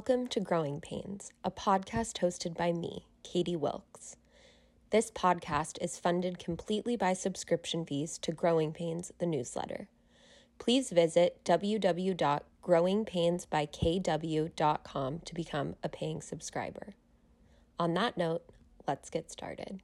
Welcome to Growing Pains, a podcast hosted by me, Katie Wilkes. This podcast is funded completely by subscription fees to Growing Pains, the newsletter. Please visit www.growingpainsbykw.com to become a paying subscriber. On that note, let's get started.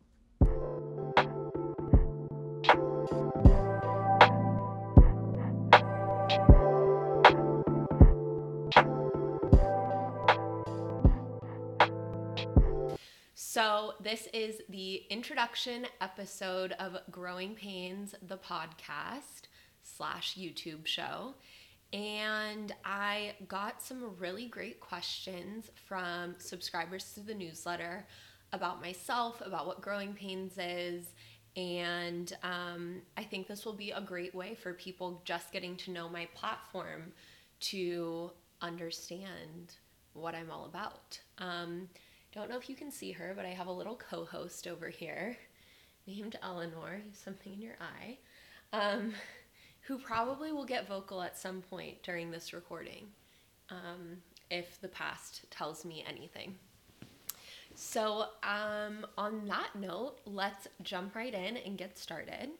So, this is the introduction episode of Growing Pains, the podcast slash YouTube show. And I got some really great questions from subscribers to the newsletter about myself, about what Growing Pains is. And um, I think this will be a great way for people just getting to know my platform to understand what I'm all about. Um, don't know if you can see her, but I have a little co host over here named Eleanor, something in your eye, um, who probably will get vocal at some point during this recording um, if the past tells me anything. So, um, on that note, let's jump right in and get started.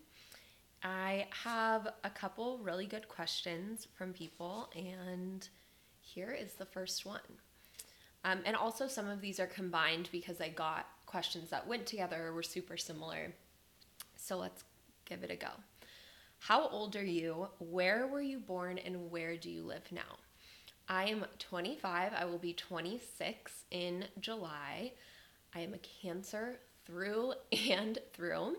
I have a couple really good questions from people, and here is the first one. Um, and also, some of these are combined because I got questions that went together or were super similar. So let's give it a go. How old are you? Where were you born? And where do you live now? I am 25. I will be 26 in July. I am a Cancer through and through.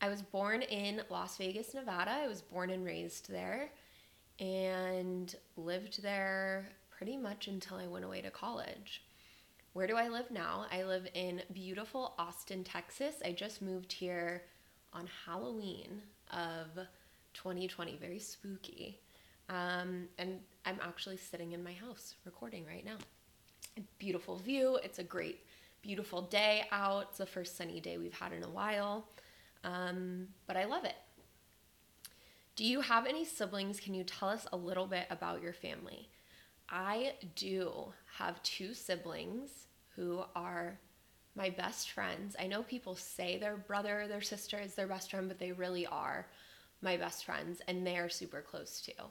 I was born in Las Vegas, Nevada. I was born and raised there and lived there pretty much until I went away to college. Where do I live now? I live in beautiful Austin, Texas. I just moved here on Halloween of 2020, very spooky. Um, and I'm actually sitting in my house recording right now. Beautiful view. It's a great, beautiful day out. It's the first sunny day we've had in a while. Um, but I love it. Do you have any siblings? Can you tell us a little bit about your family? I do have two siblings who are my best friends. I know people say their brother their sister is their best friend, but they really are my best friends and they are super close too.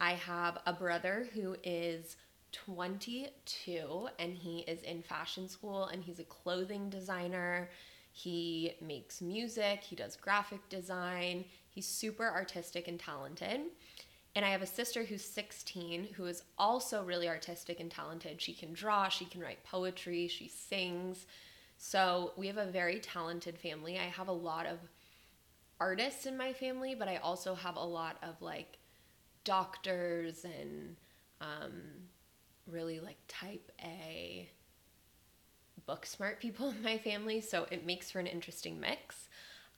I have a brother who is 22 and he is in fashion school and he's a clothing designer. He makes music, he does graphic design. He's super artistic and talented. And I have a sister who's 16 who is also really artistic and talented. She can draw, she can write poetry, she sings. So we have a very talented family. I have a lot of artists in my family, but I also have a lot of like doctors and um, really like type A book smart people in my family. So it makes for an interesting mix.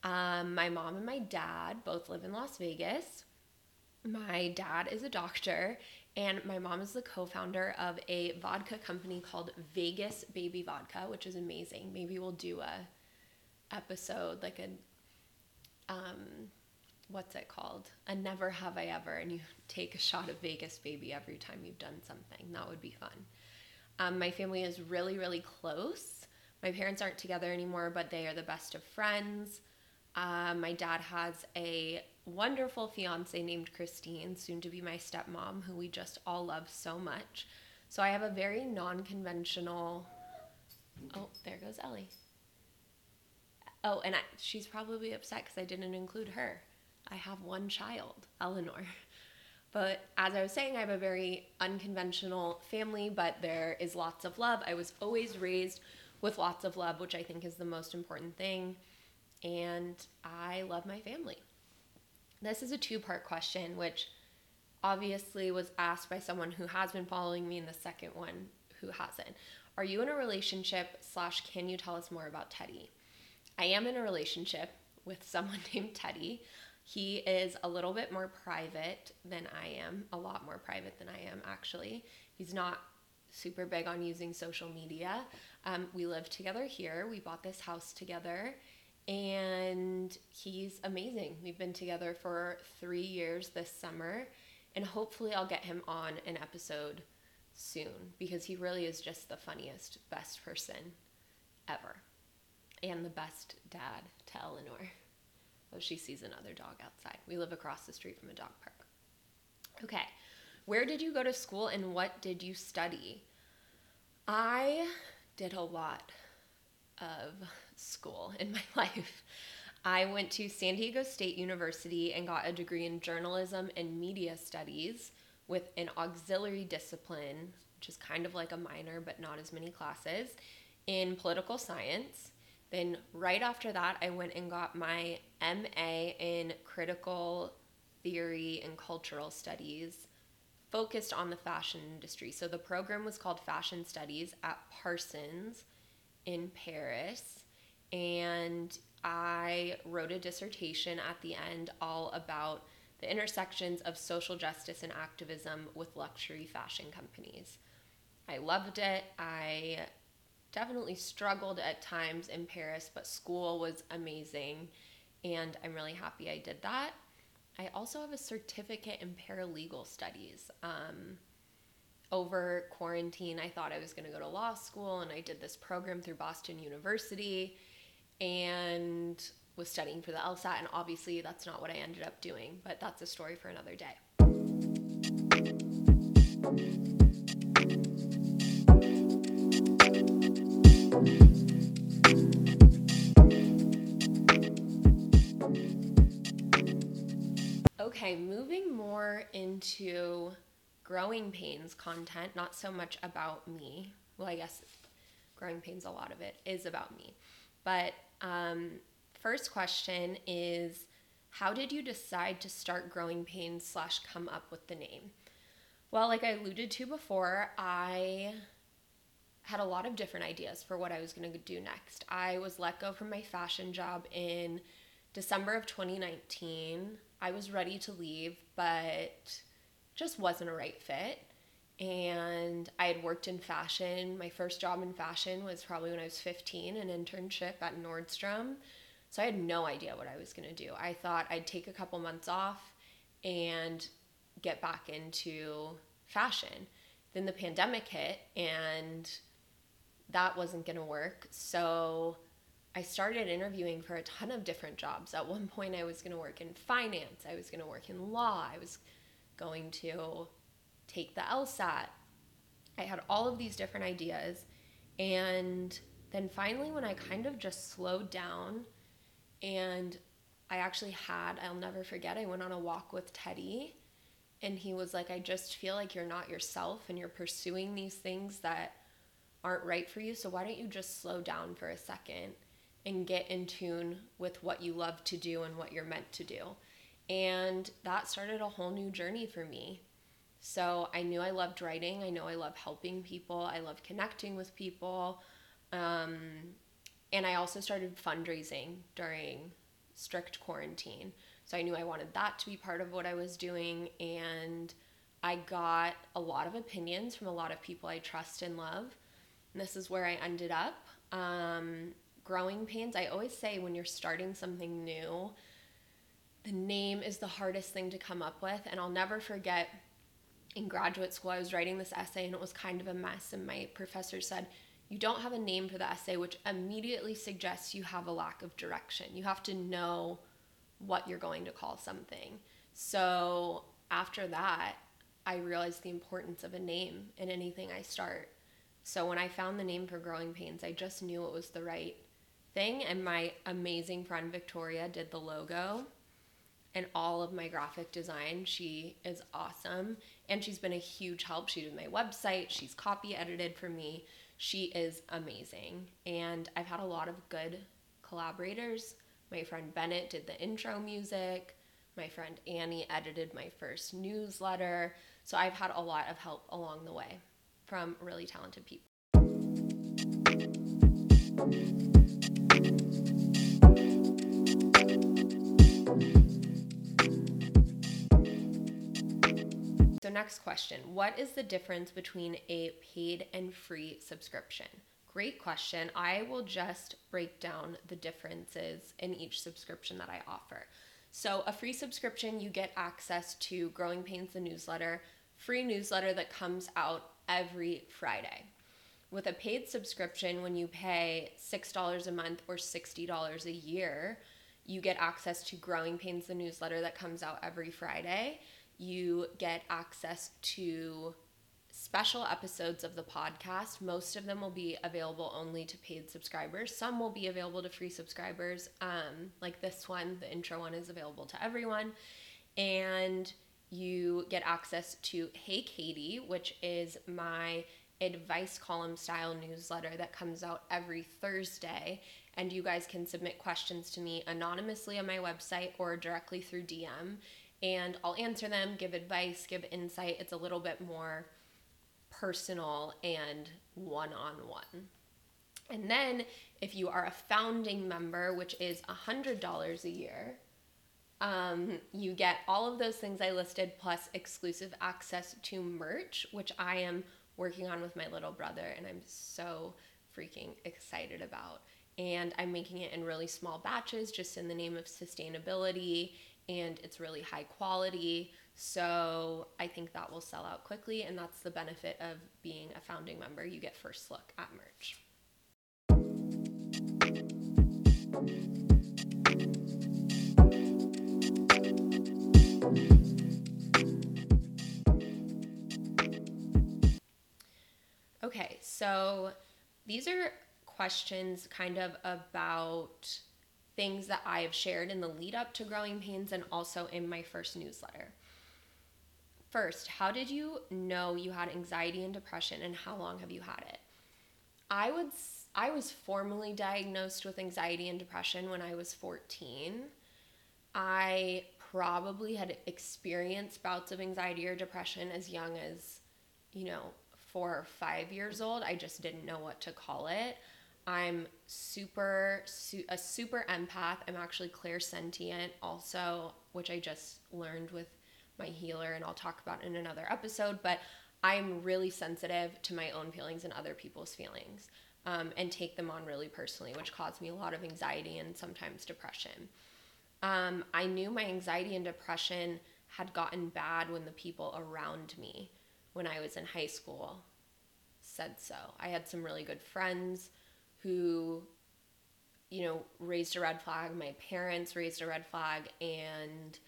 Um, my mom and my dad both live in Las Vegas my dad is a doctor and my mom is the co-founder of a vodka company called Vegas Baby Vodka, which is amazing. Maybe we'll do a episode like a um what's it called? A never have I ever and you take a shot of Vegas Baby every time you've done something. That would be fun. Um, my family is really really close. My parents aren't together anymore, but they are the best of friends. Uh, my dad has a wonderful fiance named Christine, soon to be my stepmom, who we just all love so much. So I have a very non conventional. Oh, there goes Ellie. Oh, and I, she's probably upset because I didn't include her. I have one child, Eleanor. But as I was saying, I have a very unconventional family, but there is lots of love. I was always raised with lots of love, which I think is the most important thing. And I love my family. This is a two part question, which obviously was asked by someone who has been following me, and the second one who hasn't. Are you in a relationship? Slash, can you tell us more about Teddy? I am in a relationship with someone named Teddy. He is a little bit more private than I am, a lot more private than I am, actually. He's not super big on using social media. Um, we live together here. We bought this house together and he's amazing. We've been together for three years this summer, and hopefully, I'll get him on an episode soon because he really is just the funniest, best person ever. And the best dad to Eleanor. Oh, she sees another dog outside. We live across the street from a dog park. Okay, where did you go to school and what did you study? I did a lot of school in my life. I went to San Diego State University and got a degree in journalism and media studies with an auxiliary discipline, which is kind of like a minor but not as many classes, in political science. Then, right after that, I went and got my MA in critical theory and cultural studies focused on the fashion industry. So, the program was called Fashion Studies at Parsons in Paris. And I wrote a dissertation at the end all about the intersections of social justice and activism with luxury fashion companies. I loved it. I definitely struggled at times in Paris, but school was amazing, and I'm really happy I did that. I also have a certificate in paralegal studies. Um, over quarantine, I thought I was going to go to law school, and I did this program through Boston University and was studying for the LSAT. And obviously, that's not what I ended up doing, but that's a story for another day. Okay, moving more into growing pains content, not so much about me. Well, I guess growing pains, a lot of it is about me. But um, first question is How did you decide to start growing pains slash come up with the name? Well, like I alluded to before, I had a lot of different ideas for what I was going to do next. I was let go from my fashion job in December of 2019. I was ready to leave, but just wasn't a right fit. And I had worked in fashion. My first job in fashion was probably when I was 15, an internship at Nordstrom. So I had no idea what I was going to do. I thought I'd take a couple months off and get back into fashion. Then the pandemic hit and that wasn't going to work. So I started interviewing for a ton of different jobs. At one point, I was going to work in finance, I was going to work in law, I was going to take the LSAT. I had all of these different ideas. And then finally, when I kind of just slowed down and I actually had, I'll never forget, I went on a walk with Teddy and he was like, I just feel like you're not yourself and you're pursuing these things that aren't right for you. So why don't you just slow down for a second and get in tune with what you love to do and what you're meant to do? And that started a whole new journey for me. So I knew I loved writing. I know I love helping people. I love connecting with people. Um, and I also started fundraising during strict quarantine. So I knew I wanted that to be part of what I was doing. And I got a lot of opinions from a lot of people I trust and love. And this is where I ended up. Um, growing pains, I always say when you're starting something new, the name is the hardest thing to come up with. And I'll never forget in graduate school, I was writing this essay and it was kind of a mess. And my professor said, You don't have a name for the essay, which immediately suggests you have a lack of direction. You have to know what you're going to call something. So after that, I realized the importance of a name in anything I start. So when I found the name for Growing Pains, I just knew it was the right thing. And my amazing friend Victoria did the logo and all of my graphic design. She is awesome and she's been a huge help. She did my website, she's copy edited for me. She is amazing. And I've had a lot of good collaborators. My friend Bennett did the intro music. My friend Annie edited my first newsletter. So I've had a lot of help along the way from really talented people. Next question What is the difference between a paid and free subscription? Great question. I will just break down the differences in each subscription that I offer. So, a free subscription, you get access to Growing Pains, the newsletter, free newsletter that comes out every Friday. With a paid subscription, when you pay $6 a month or $60 a year, you get access to Growing Pains, the newsletter that comes out every Friday. You get access to special episodes of the podcast. Most of them will be available only to paid subscribers. Some will be available to free subscribers. Um, like this one, the intro one is available to everyone. And you get access to Hey Katie, which is my advice column style newsletter that comes out every Thursday. And you guys can submit questions to me anonymously on my website or directly through DM. And I'll answer them, give advice, give insight. It's a little bit more personal and one on one. And then if you are a founding member, which is $100 a year, um, you get all of those things I listed plus exclusive access to merch, which I am working on with my little brother, and I'm so freaking excited about. And I'm making it in really small batches just in the name of sustainability, and it's really high quality. So I think that will sell out quickly, and that's the benefit of being a founding member. You get first look at merch. Okay, so these are questions kind of about things that I have shared in the lead up to Growing Pains and also in my first newsletter. First, how did you know you had anxiety and depression and how long have you had it? I would I was formally diagnosed with anxiety and depression when I was 14. I probably had experienced bouts of anxiety or depression as young as, you know, four or five years old. I just didn't know what to call it. I'm super, su- a super empath. I'm actually clairsentient also, which I just learned with my healer, and I'll talk about in another episode. But I'm really sensitive to my own feelings and other people's feelings um, and take them on really personally, which caused me a lot of anxiety and sometimes depression. Um, I knew my anxiety and depression had gotten bad when the people around me when I was in high school said so. I had some really good friends who, you know, raised a red flag. My parents raised a red flag, and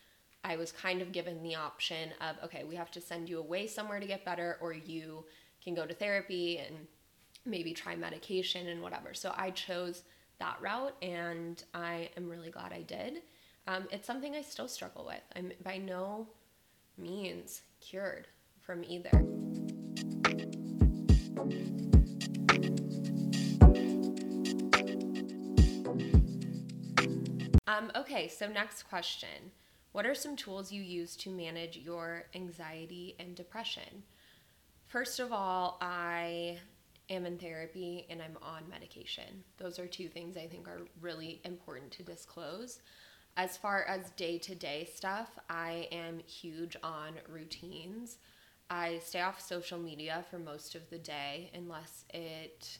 I was kind of given the option of, okay, we have to send you away somewhere to get better, or you can go to therapy and maybe try medication and whatever. So I chose that route, and I am really glad I did. Um, it's something I still struggle with. I'm by no means cured from either. Um, okay, so next question. What are some tools you use to manage your anxiety and depression? First of all, I am in therapy and I'm on medication. Those are two things I think are really important to disclose. As far as day to day stuff, I am huge on routines. I stay off social media for most of the day unless it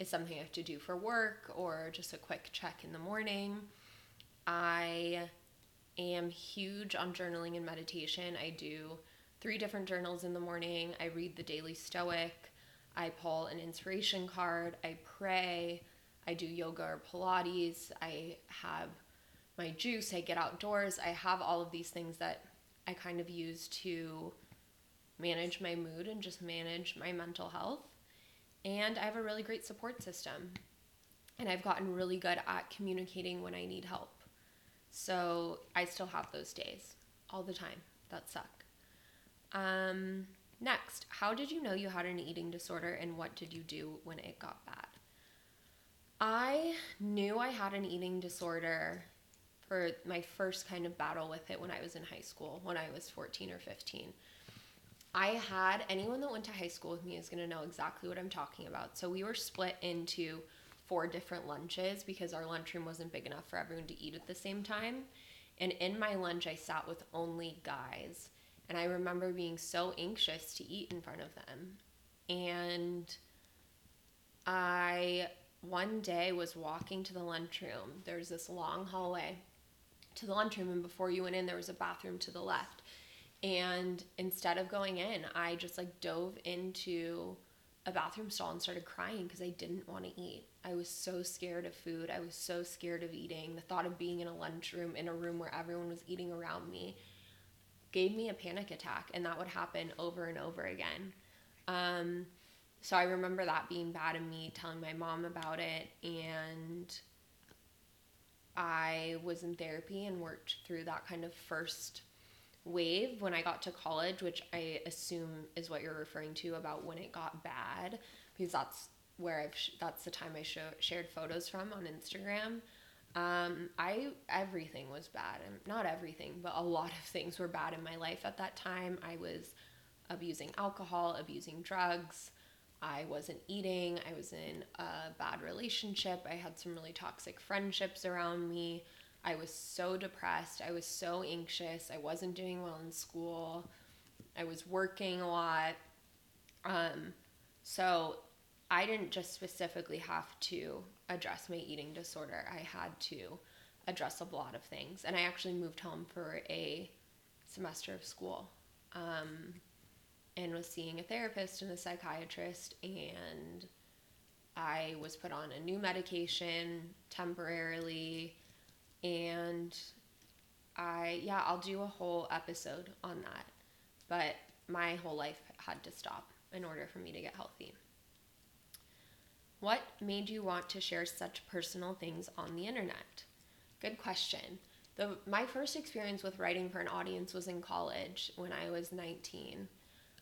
is something I have to do for work or just a quick check in the morning. I am huge on journaling and meditation. I do three different journals in the morning. I read the Daily Stoic. I pull an inspiration card. I pray. I do yoga or Pilates. I have my juice. I get outdoors. I have all of these things that I kind of use to manage my mood and just manage my mental health. And I have a really great support system. And I've gotten really good at communicating when I need help. So I still have those days all the time that suck. Um, next, how did you know you had an eating disorder and what did you do when it got bad? I knew I had an eating disorder for my first kind of battle with it when I was in high school, when I was 14 or 15. I had anyone that went to high school with me is going to know exactly what I'm talking about. So we were split into four different lunches because our lunchroom wasn't big enough for everyone to eat at the same time. And in my lunch, I sat with only guys. And I remember being so anxious to eat in front of them. And I one day was walking to the lunchroom. There's this long hallway to the lunchroom, and before you went in, there was a bathroom to the left. And instead of going in, I just like dove into a bathroom stall and started crying because I didn't want to eat. I was so scared of food. I was so scared of eating. The thought of being in a lunchroom in a room where everyone was eating around me gave me a panic attack, and that would happen over and over again. Um, so I remember that being bad and me telling my mom about it, and I was in therapy and worked through that kind of first wave when I got to college, which I assume is what you're referring to about when it got bad, because that's where I've sh- that's the time I show, shared photos from on Instagram. Um, I everything was bad, and not everything, but a lot of things were bad in my life at that time. I was abusing alcohol, abusing drugs. I wasn't eating. I was in a bad relationship. I had some really toxic friendships around me. I was so depressed. I was so anxious. I wasn't doing well in school. I was working a lot. Um, so I didn't just specifically have to address my eating disorder. I had to address a lot of things. And I actually moved home for a semester of school. Um, and was seeing a therapist and a psychiatrist and I was put on a new medication temporarily and I yeah, I'll do a whole episode on that. But my whole life had to stop in order for me to get healthy. What made you want to share such personal things on the internet? Good question. The, my first experience with writing for an audience was in college when I was 19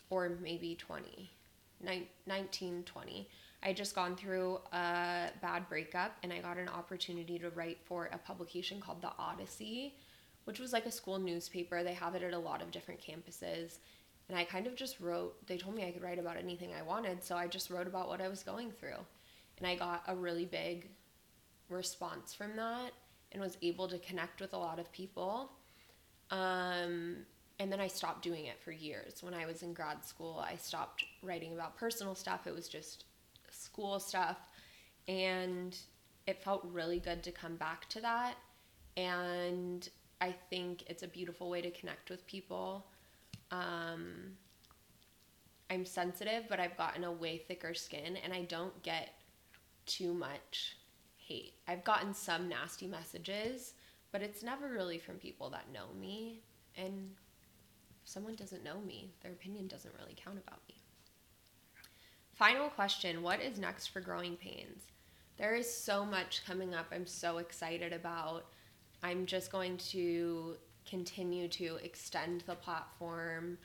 or maybe 20, 19, 20. I had just gone through a bad breakup and I got an opportunity to write for a publication called The Odyssey, which was like a school newspaper. They have it at a lot of different campuses. And I kind of just wrote, they told me I could write about anything I wanted, so I just wrote about what I was going through. And I got a really big response from that and was able to connect with a lot of people. Um, and then I stopped doing it for years. When I was in grad school, I stopped writing about personal stuff. It was just school stuff. And it felt really good to come back to that. And I think it's a beautiful way to connect with people. Um, I'm sensitive, but I've gotten a way thicker skin and I don't get too much hate. I've gotten some nasty messages, but it's never really from people that know me. And if someone doesn't know me, their opinion doesn't really count about me. Final question What is next for Growing Pains? There is so much coming up I'm so excited about. I'm just going to continue to extend the platform.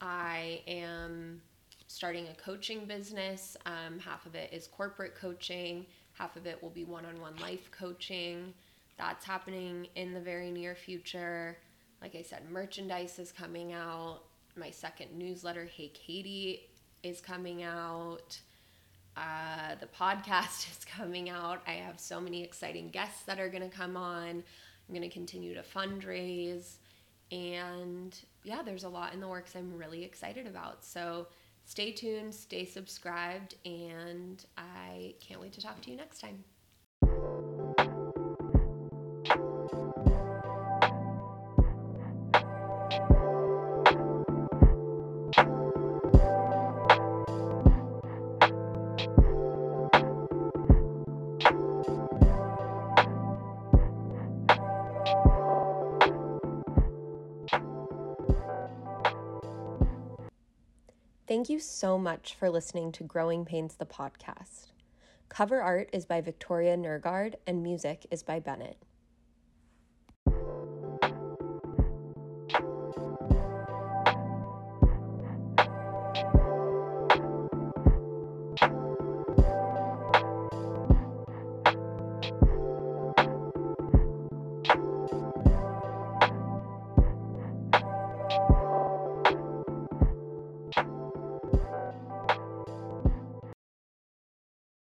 I am starting a coaching business. Um, half of it is corporate coaching, half of it will be one on one life coaching. That's happening in the very near future. Like I said, merchandise is coming out. My second newsletter, Hey Katie, is coming out. Uh, the podcast is coming out. I have so many exciting guests that are going to come on. I'm going to continue to fundraise. And yeah, there's a lot in the works I'm really excited about. So stay tuned, stay subscribed, and I can't wait to talk to you next time. Thank you so much for listening to Growing Pains, the podcast. Cover art is by Victoria Nergard, and music is by Bennett.